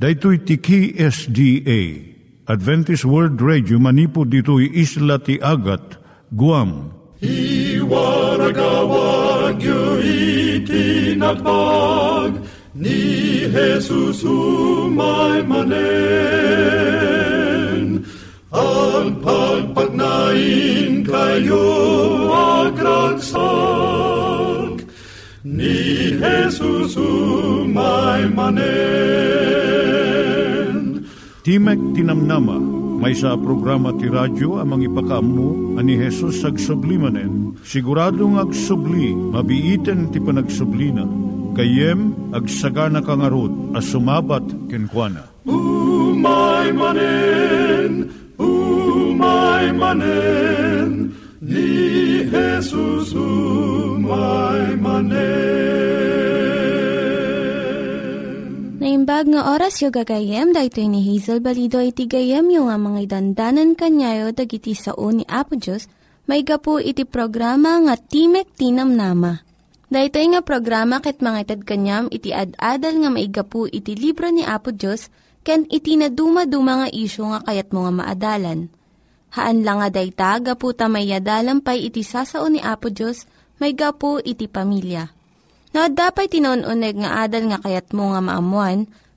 Daitui tiki SDA Adventist World Radio manipud ditui isla ti Agat Guam. I waragawag yu itinatpag ni Jesus umay manen ang pagpagnain kayo agkansak ni Jesus umay manen Timek Tinamnama, may sa programa ti radyo amang ipakaammo ani Hesus ag sublimanen. Siguradong ag subli, mabiiten ti panagsublina. Kayem ag sagana kangarot as sumabat kenkwana. Umay manen, umay manen, ni Jesus umay Naimbag nga oras yung gagayem, dahito ni Hazel Balido iti gayem yung nga mga dandanan kanyayo dagiti sao ni Apo Diyos, may gapu iti programa nga Timek Tinam Nama. Dahito nga programa ket mga itad kanyam iti ad-adal nga maigapu iti libro ni Apo Diyos, ken iti na dumaduma nga isyo nga kayat mo nga maadalan. Haan lang nga dayta, gapu tamayadalam pay iti sasao ni Apo Diyos, may gapu iti pamilya. No, dapat tinon-uneg nga adal nga kayat mo nga maamuan,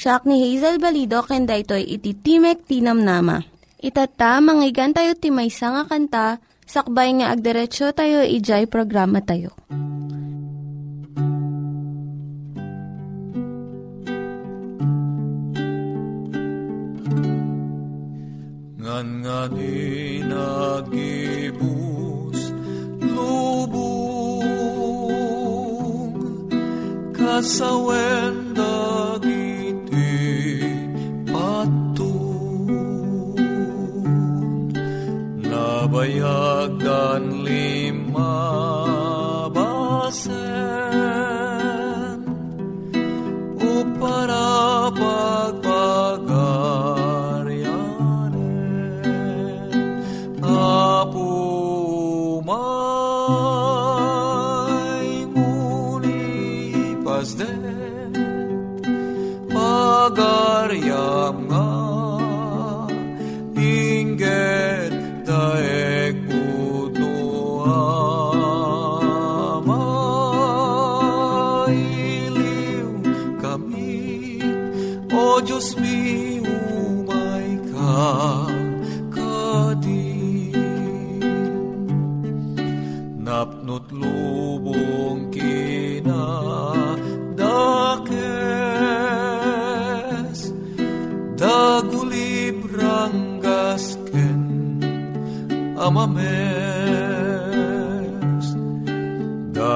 Siya ni Hazel Balido, kenda ito'y iti Timek Tinam Nama. Itata, manggigan tayo timaysa nga kanta, sakbay nga agderetsyo tayo, ijay programa tayo. Ngan nga di nagibus lubong kasawen dagiti nabayag dan lima basen upara pagpagarianen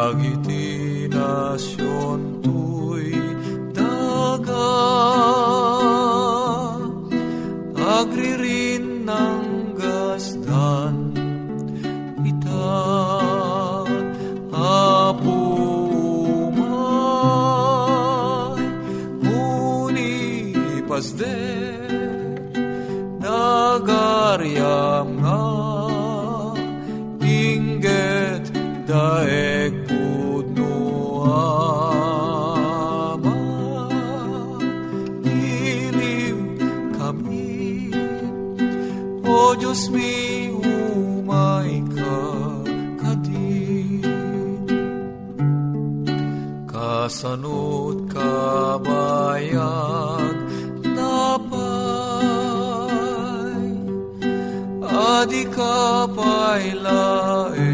dagiti adi ka pailaeng umumay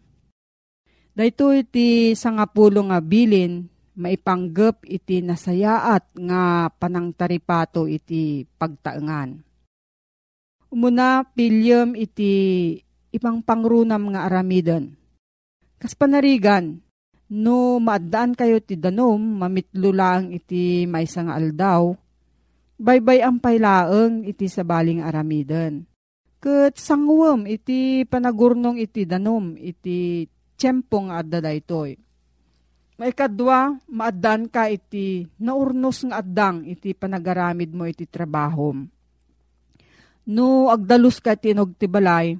Dahito iti sangapulo nga bilin maipanggap iti nasayaat nga panangtaripato iti pagtaengan. Umuna pilyem iti ipang pangrunam nga aramiden. Kas panarigan, no maadaan kayo ti danom, mamitlo lang iti maysa nga aldaw, baybay ang pailaeng iti sabaling aramiden. Kat sangwem iti panagurnong iti danom, iti tiyempo nga adda daytoy. Maikadwa, maaddan ka iti naurnos nga addang iti panagaramid mo iti trabahom. No agdalus ka tinog ti balay,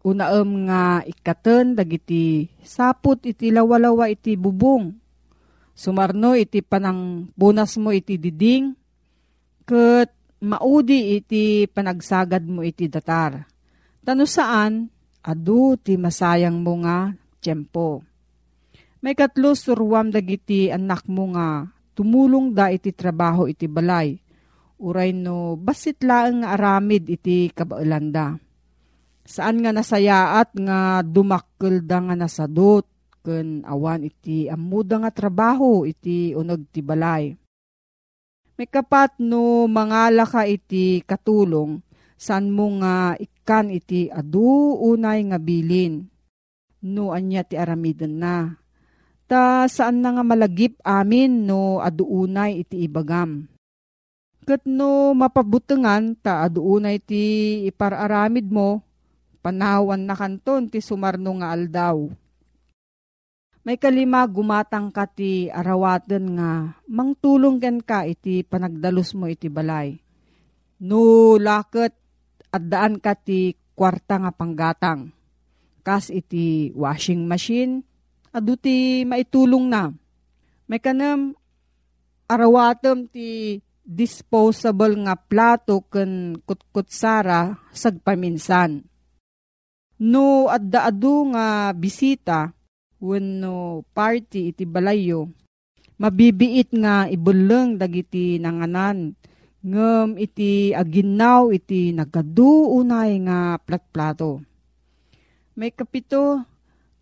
unaem nga ikaten dagiti saput iti lawalawa iti bubong. Sumarno iti panang bunas mo iti diding, ket maudi iti panagsagad mo iti datar. Tano saan, adu ti masayang mo nga tiyempo. May katlo surwam dagiti anak mo nga tumulong da iti trabaho iti balay. Uray no basit laeng nga aramid iti kabaulanda. Saan nga nasayaat nga dumakkel da nga nasadot ken awan iti amuda nga trabaho iti uneg ti balay. May kapat no mangala ka iti katulong saan mo nga ikan iti adu unay nga bilin. No anya ti aramiden na. Ta saan na nga malagip amin no aduunay iti ibagam. Kat no mapabutengan ta aduunay ti ipararamid mo, panawan na kanton ti sumarno nga aldaw. May kalima gumatang ka ti arawaten nga mangtulong ken ka iti panagdalus mo iti balay. No laket addaan ka ti kwarta nga panggatang. Kas iti washing machine, adu ti maitulong na. May kanam arawatem ti disposable nga plato ken kutkutsara sagpaminsan. No adda adu nga bisita wenno party iti balayo mabibiit nga ibuleng dagiti nanganan ngem iti aginaw iti nagadu unay nga platplato. May kapito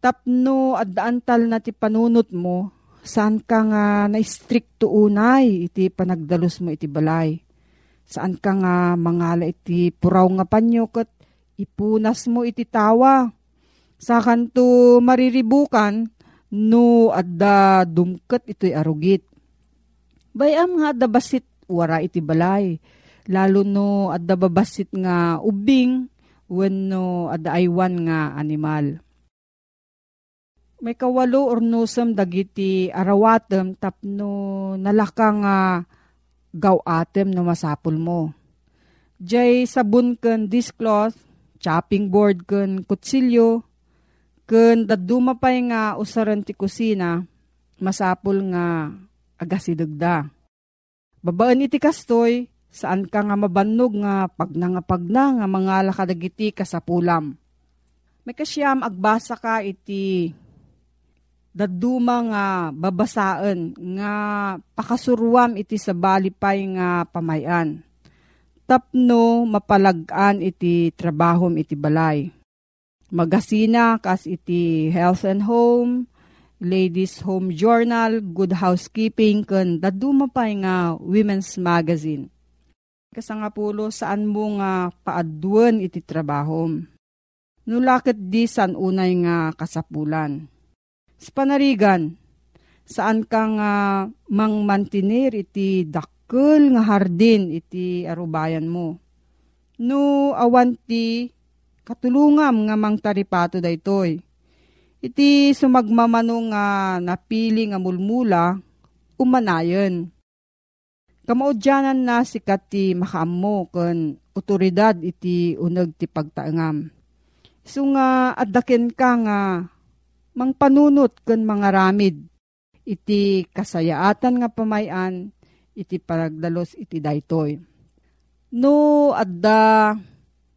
tapno addaantal na ti panunot mo, saan ka nga na-stricto unay iti panagdalos mo iti balay. Saan ka nga mangala iti puraw nga panyo kat ipunas mo iti tawa. Sa kanto mariribukan, no adda dumket ito'y arugit. Bayam nga adda basit wara iti balay. Lalo no adda babasit nga ubing, wenno adda aywan nga animal may kawalo or nusam dagiti arawatem tapno nalaka nga gawatem no masapul mo. Jay sabon ken dishcloth, chopping board ken kutsilyo, ken daduma pay nga usaran ti kusina, masapul nga agasidagda. Babaan iti kastoy, saan ka nga mabannog nga pagnangapagna nga mga lakadagiti kasapulam. May kasyam agbasa ka iti daduma nga babasaan nga pakasuruam iti sa balipay nga pamayan. Tapno mapalagaan iti trabahom iti balay. Magasina kas iti Health and Home, Ladies Home Journal, Good Housekeeping, kun daduma pay nga Women's Magazine. Kasangapulo saan mo nga paaduan iti trabahom. Nulakit di san unay nga kasapulan sa panarigan, saan ka nga mang mantinir iti dakkel nga hardin iti arubayan mo. No awan ti katulungam nga mang taripato daytoy. Iti sumagmamano nga napili nga mulmula, umanayon. Kamaudyanan na si kati makaammo ken otoridad iti uneg ti pagtaengam. So nga addaken ka nga mangpanunot ken mga ramid iti kasayaatan nga pamayan iti paragdalos iti daytoy. No adda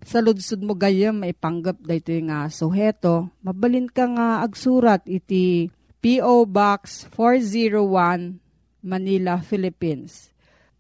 sa ludsud mo gayam maipanggap daytoy nga suheto, mabalin ka nga agsurat iti P.O. Box 401 Manila, Philippines.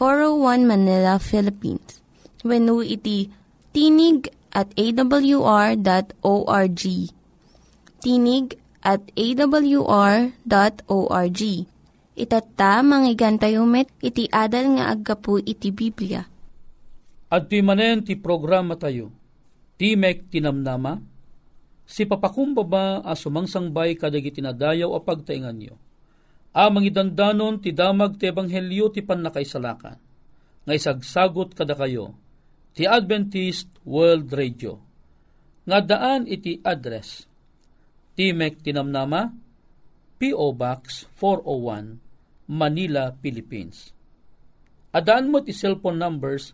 401 Manila, Philippines. When iti tinig at awr.org. Tinig at awr.org. Itatta, manggigan tayo met, iti adal nga aggapu iti Biblia. At di manen ti programa tayo, Timek Tinamnama, si papakumbaba a sumangsangbay kadag itinadayaw a pagtaingan nyo amang idandanon ti damag ti ebanghelyo ti pannakaisalakan, nga isagsagot kada kayo, ti Adventist World Radio. Nga daan iti address, Timek Tinamnama, P.O. Box 401, Manila, Philippines. Adaan mo ti cellphone numbers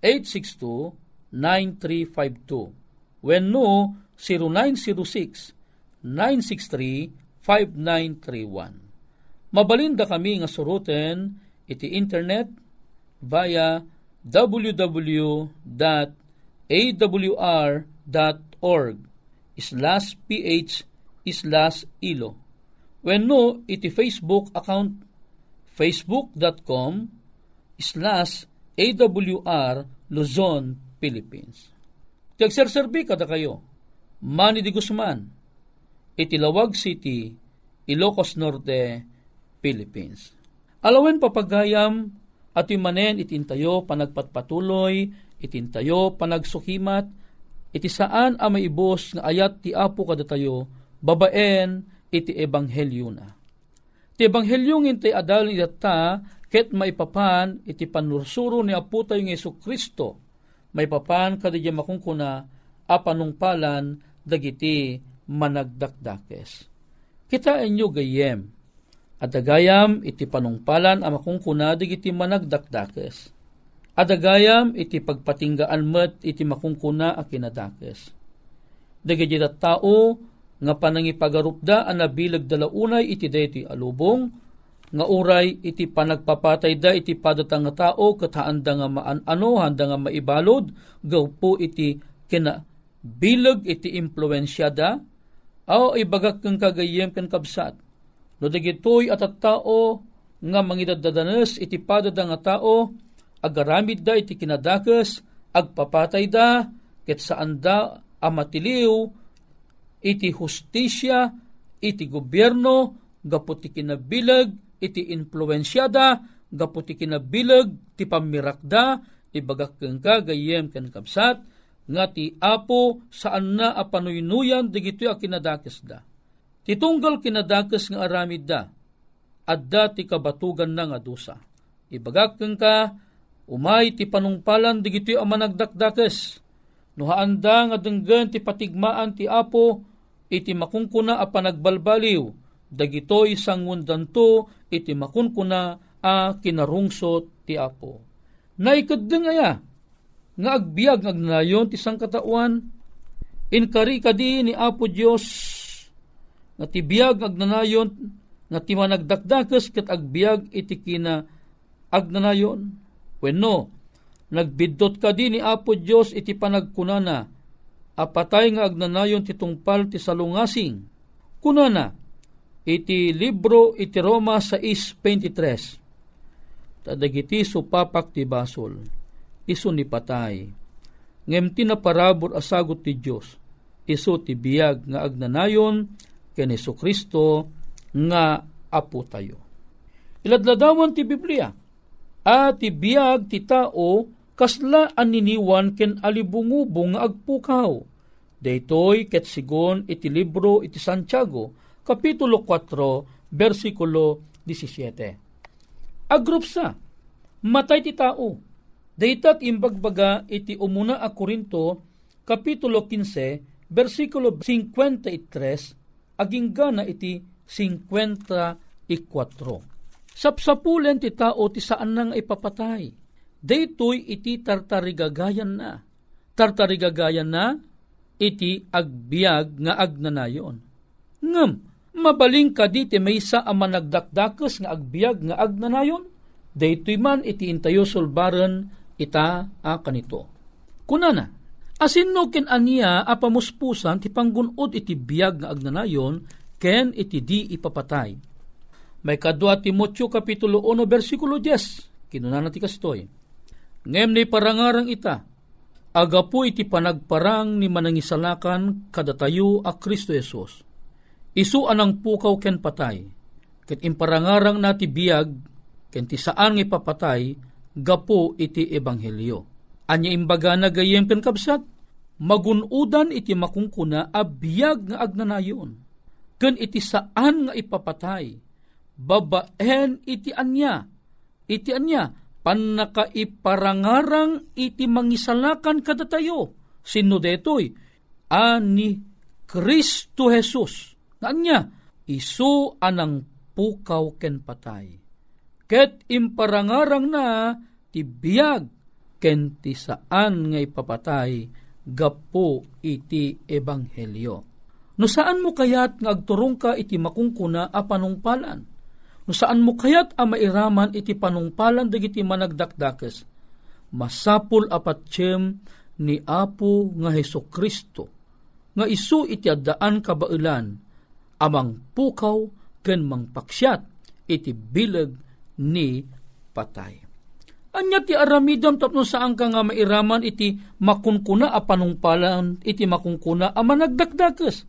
0939-862-9352 when no 0906 963 5931. Mabalinda kami nga suruten iti internet via www.awr.org slash ph slash ilo. When no, iti Facebook account facebook.com slash awr Luzon, Philippines. Tagserserbi kada kayo. Manny de Guzman, Itilawag City, Ilocos Norte, Philippines. Alawen papagayam at imanen itintayo panagpatpatuloy, itintayo panagsukimat, iti saan a maibos nga ayat ti apo kada tayo, babaen iti ebanghelyo na. Ti ebanghelyo ngintay adal ni data, ket maipapan iti panursuro ni apo tayo ng Yesu Kristo, maipapan kadya makungkuna a panungpalan dagiti managdakdakes. Kita inyo gayem, adagayam iti panungpalan ang makungkunada iti managdakdakes. Adagayam iti pagpatinggaan met iti makungkuna a kinadakes. Dagiti tao nga panangipagarupda ang nabilag dalaunay iti deti alubong, nga uray iti panagpapatay da iti padatang nga tao kat handa nga maanano, handa nga maibalod, gaw po iti kina bilag iti impluensyada, Aw ibagak kang kagayem ken kabsat. No dagitoy at at tao nga mangidadadanes iti padada nga tao agaramid da iti kinadakas agpapatay da ket saan da amatiliw iti hustisya iti gobyerno gaputi kinabilag iti influensyada gaputi kinabilag ti pamirakda ibagak kang kagayem ken kabsat nga ti apo saan na apanuynuyan digitoy a kinadakes da. Titunggal kinadakes nga aramid da, adda ti kabatugan na nga dusa. Ibagak ka, umay ti panungpalan digitoy a managdakdakes. Nuhaanda nga denggan ti patigmaan ti apo, iti makungkuna a panagbalbaliw, dagitoy sangundanto iti makunkuna a kinarungsot ti apo. Naikadeng aya, nga agbiag agnayon ti sangkatawan inkari kadi ni Apo Dios nga ti biag agnanayon nga ti managdakdakes ket agbiag iti kina agnanayon. Wenno nagbidot kadi ni Apo Dios iti panagkunana. Apatay nga agnanayon ti tungpal ti salungasing. Kunana iti libro iti Roma 6.23 tadagiti supapak ti basol iso ni patay. Ngem tinaparabor asagot ti Dios iso ti biyag nga agnanayon ken Hesus Kristo nga apo tayo. Iladladawan ti Biblia. At ti biyag ti tao kasla aniniwan ken alibungubong nga agpukaw. Daytoy ket sigon iti libro iti Santiago Kapitulo 4, versikulo 17. Agrup sa, matay ti tao. Daytat imbagbaga iti umuna a Korinto, Kapitulo 15, versikulo 53, aging gana iti 54. Sapsapulen ti tao ti saan nang ipapatay. Daytoy iti tartarigagayan na. Tartarigagayan na iti agbiag nga agnanayon. Ngem, mabaling ka diti may sa ama nagdakdakes nga agbiag nga agnanayon, daytoy man iti intayo sulbaran ita a kanito. Kunana, asin no ken aniya apamuspusan ti panggunod iti biag nga agnanayon ken iti di ipapatay. May kadwa Timotyo kapitulo 1 bersikulo 10, kinunana ti kastoy. Ngem ni parangarang ita, agapo iti panagparang ni manangisalakan kadatayo a Kristo Yesus Isu anang pukaw ken patay, ket imparangarang nati biyag, ken ti saan nga papatay, gapo iti ebanghelyo. Anya imbaga na gayem ken kabsat, magunudan iti makungkuna a biyag nga agnanayon. Ken iti saan nga ipapatay, babaen iti anya, iti anya, pan nakaiparangarang iti mangisalakan kadatayo, sino detoy, ani Kristo Jesus Kanya, isu anang pukaw ken patay. Ket imparangarang na ti biyag ken ti saan nga ipapatay gapo iti ebanghelyo. No saan mo kayat nga agturong ka iti makungkuna a panungpalan? No saan mo kayat a mairaman iti panungpalan dagiti managdakdakes? Masapul apatsem ni Apo nga Heso Kristo nga isu iti addaan kabailan amang pukaw ken mangpaksyat iti bilag ni patay. Anya ti aramidam tapno saan ka nga mairaman iti makunkuna a panungpalan iti makunkuna a managdakdakes.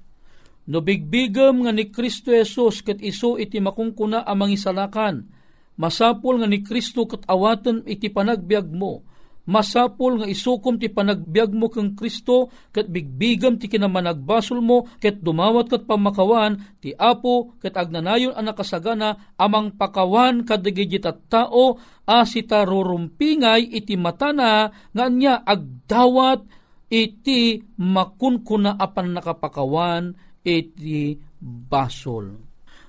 No bigbigam nga ni Kristo Jesus ket iso iti makungkuna a mangisalakan. Masapol nga ni Kristo ket awaten iti panagbiag mo masapol nga isukom ti panagbiag mo kang Kristo ket bigbigam ti kinamanagbasol mo ket dumawat ket pamakawan ti Apo ket agnanayon ang nakasagana amang pakawan kadagiti tao asita rurumpingay iti matana nga anya agdawat iti makunkuna apan nakapakawan iti basol.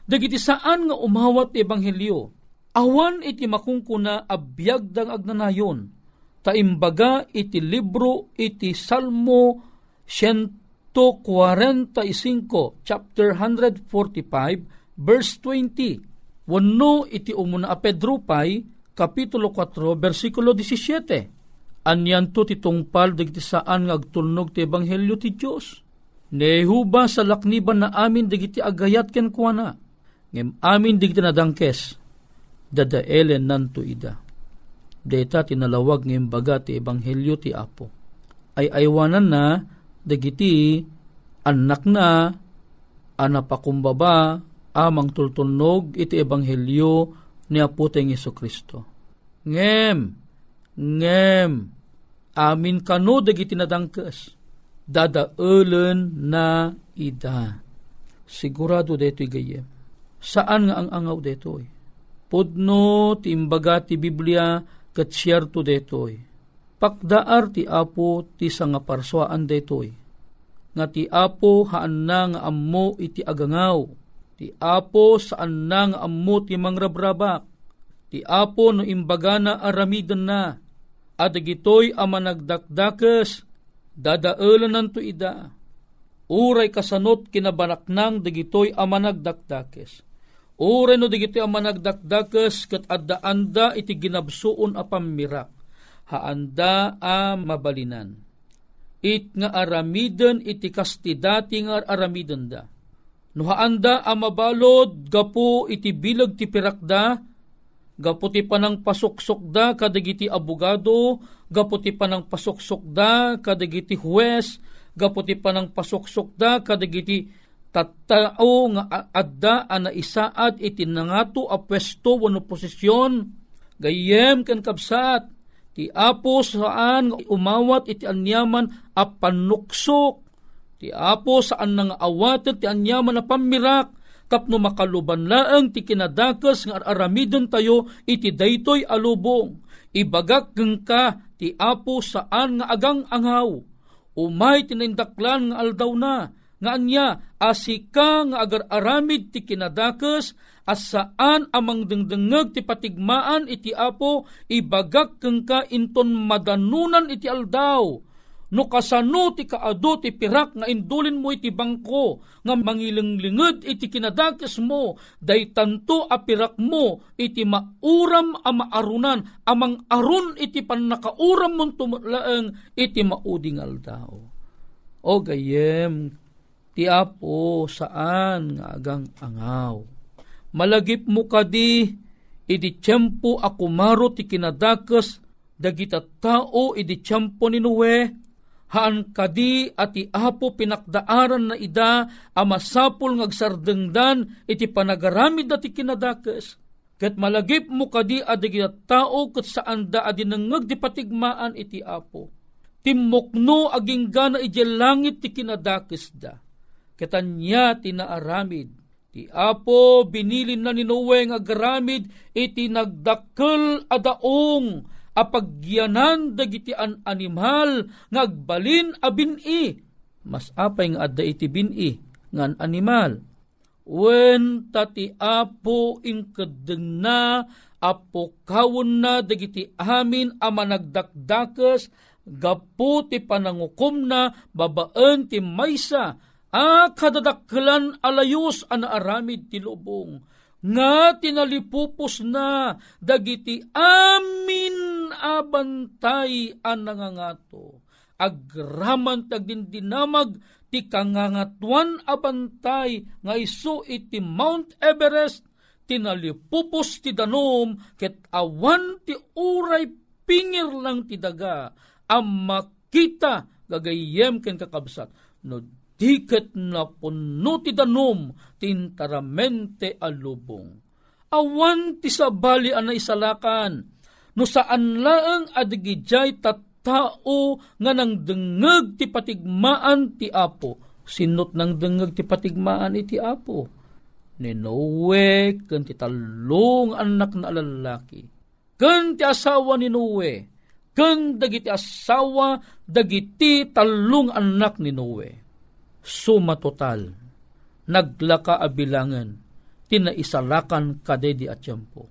Dagiti saan nga umawat ti ebanghelyo awan iti makungkuna abiyagdang agnanayon taimbaga iti libro iti Salmo 145 chapter 145 verse 20 wano iti umuna a Pedro pay kapitulo 4 versikulo 17 anyan to ti tungpal digiti saan nga agtulnog ti ebanghelyo ti Dios nehuba sa lakniban na amin digiti agayat ken kuana ngem amin digiti nadangkes. Dadaelen nanto ida data tinalawag ng baga ti ebanghelyo ti Apo. Ay aywanan na dagiti anak na anapakumbaba amang tultunog iti ebanghelyo ni Apo tayong Yeso Kristo. Ngem, ngem, amin kano dagiti nadangkes, dadaelen na ida. Sigurado deto gayem. Saan nga ang angaw detoy? Pudno ti imbaga ti Biblia ket siyerto detoy. Pakdaar ti apo ti sanga parswaan detoy. Nga ti apo haan na nga ammo iti agangaw. Ti apo saan na nga ammo ti mangrabrabak. Ti apo no imbagana aramidan na. Adagitoy ama nagdakdakes, dadaelan nanto ida. Uray kasanot kinabanaknang dagitoy ama nagdakdakes Ure no digiti ang managdakdakas kat adda-anda iti ginabsuon a pamirak. Haanda a mabalinan. It nga aramiden iti kastidati nga aramiden da. No haanda a mabalod gapo iti bilag ti pirakda, gapo ti panang pasuksok da kadagiti abogado, gapo ti panang pasuksok da kadagiti huwes, gapo ti panang pasuksok da kadagiti tattao nga adda ana isaad iti nangato a pwesto wano posisyon gayem ken kapsat ti apo saan umawat iti anyaman a panuksok Ti apo saan nang awaten ti anyaman na pamirak, tapno makaluban laeng ti kinadakas nga aramidon tayo iti daytoy alubong. Ibagak ka ti apo saan nga agang angaw. Umay tinindaklan nga aldaw na, nga anya asika nga agar aramid ti kinadakas as saan amang dengdengeg ti patigmaan iti apo ibagak keng ka inton madanunan iti aldaw. No kasano ti kaado ti pirak nga indulin mo iti bangko nga mangilinglinged iti kinadakes mo day tanto a pirak mo iti mauram a maarunan amang arun iti pannakauram mon tumulaeng iti mauding aldaw. O gayem ti apo saan nga agang angaw malagip mo kadi iti tiyempo akumaro ti kinadakes dagita tao iti tiyempo ni Noe haan kadi ati apo pinakdaaran na ida a masapul ngagsardengdan iti panagaramid dati kinadakes. Kat malagip mo kadi adig tao kat saan da adi nangag iti apo. Timokno aging gana iti langit ti kinadakes da. Katanya tinaaramid. Ti apo binilin na ni Noe nga garamid iti nagdakkel adaong. Apagyanan dagiti an animal ngagbalin a bini. Mas apay nga adda iti bini ngan animal. Wen tati apo inkadeng na apo kawon na dagiti amin a managdakdakes gapu ti panangukom na babaen ti maysa a kadadakkelan alayos an aramid ti lubong nga tinalipupos na dagiti amin abantay an nangangato. Agraman tagdindinamag ti kangangatuan abantay nga iso iti Mount Everest tinalipupos ti danom ket awan ti uray pingir lang ti daga ang makita gagayem ken kakabsat no tiket na puno ti danom tintaramente alubong. Awan ti sabali ana isalakan, no saan laeng adigijay tattao nga nang dengeg ti patigmaan ti apo. Sinot nang dengeg ti patigmaan iti apo. Ni Noe, kan ti talong anak na lalaki. Kan ti asawa ni Noe, kan dagiti asawa, dagiti talong anak ni Noe suma total, naglaka abilangan, tinaisalakan kadedi at tiyempo.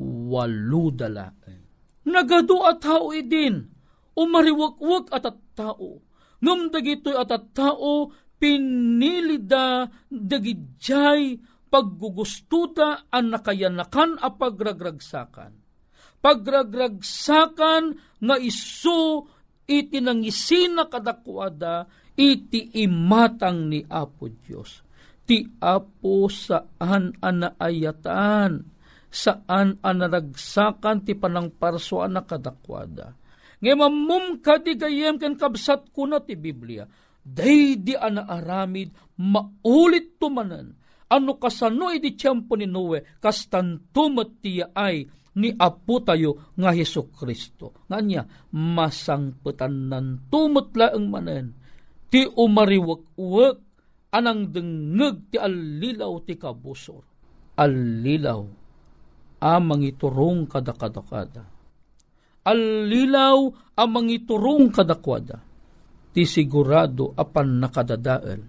Walu dalaen. Nagado at tao idin, umariwak-wak at at tao. Ngam dagitoy at at tao, pinilida dagidjay paggugustuta ang nakayanakan a pagragragsakan. Pagragragsakan nga iso iti nangisina kadakwada iti imatang ni Apo Diyos. Ti Apo saan anaayatan, saan anaragsakan ti panang parsoan na kadakwada. Ngay mamum kadi gayem ken kabsat ko na ti Biblia, day di anaaramid maulit tumanan. Ano kasano iti tiyempo ni Noe, kastantumat tiya ay ni Apo tayo nga Heso Kristo. Nga niya, masangpetan nan tumot laeng manen ti umariwak-wak anang dengeg ti alilaw ti kabusor. Alilaw amang iturong kadakadakada. Alilaw amang iturong kadakwada. Ti sigurado apan nakadadael.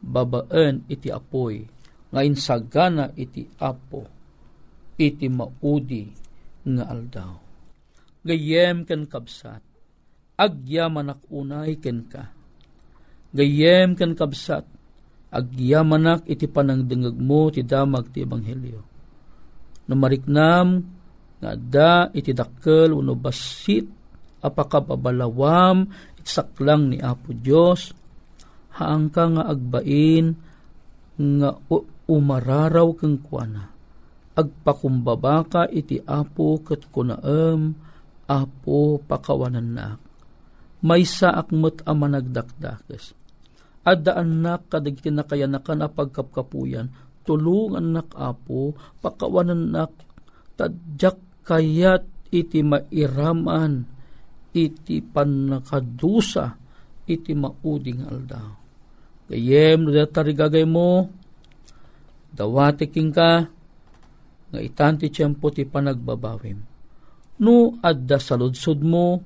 Babaen iti apoy. Ngayon sagana iti apo. Iti maudi nga aldaw. Gayem ken kabsat. Agyaman unay ken ka gayem kan kabsat, agyamanak iti panangdengag mo ti damag ti ebanghelyo. Numariknam nga da iti dakkel uno basit apakababalawam iti saklang ni Apo Dios haang ka nga agbain nga umararaw kang kuana. Agpakumbaba ka iti apo kat kunaem, apo pakawanan na. May saak met ama nagdakdakes. Adaan na kadagiti na kaya na pagkapkapuyan, tulungan nak apo, pakawanan nak, tadyak kayat iti mairaman, iti panakadusa, iti mauding aldaw. Gayem, no tarigagay mo, dawati king ka, nga itanti tiyempo ti panagbabawim. No, adda sa ludsod mo,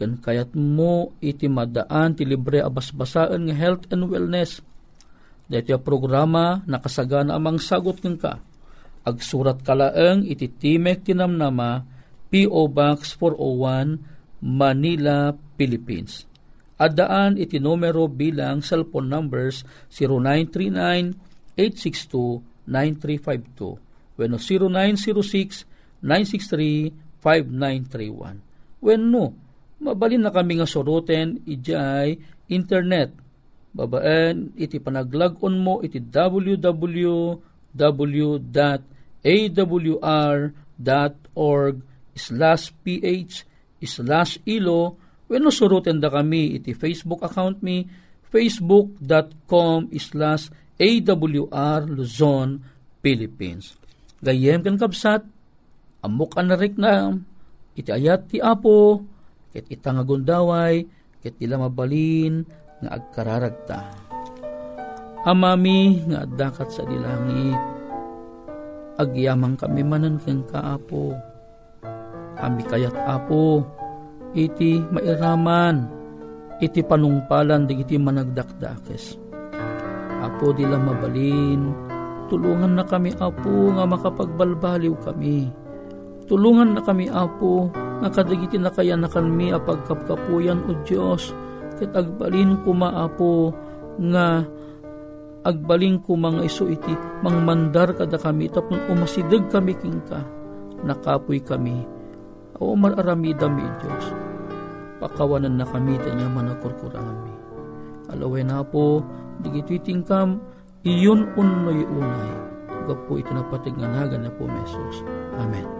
kan kayat mo iti madaan ti libre abasbasaan nga health and wellness. Dito programa nakasagana amang sagot ng ka. Agsurat kalaeng iti Timek Tinamnama, P.O. Box 401, Manila, Philippines Adaan iti numero bilang cellphone numbers 0939-862-9352 when 0906-963-5931. When no, mabalin na kami nga suruten ijay internet. Babaan iti panaglagon mo iti www.awr.org slash ph slash ilo When suruten da kami iti Facebook account mi, facebook.com slash AWR Luzon, Philippines. Gayem kan kapsat, amok anarik na, iti ayat ti apo, ket itang agundaway, ket ila mabalin, nga agkararagta. Amami nga dakat sa dilangit, agyamang kami manan kang kaapo. Ami kayat apo, iti mairaman, iti panungpalan di iti managdakdakes. Apo dila mabalin, tulungan na kami apo nga makapagbalbaliw kami. Tulungan na kami apo nga kadagiti na kaya na kami apagkapkapuyan o Diyos ket agbalin kumaapo nga agbalin ko mga iso iti mangmandar kada kami tapon umasidag kami kingka nakapoy kami o mararamida mi Diyos. Pakawanan na kami, tanya manakurkurami. Alaway na po, digitwiting kam, iyon unoy unay. Gapo ito na patignanagan na po, Mesos. Amen.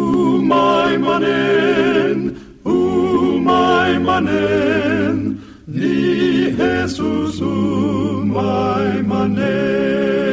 maimanen, u maimanen, ni Jesus o u maimanen.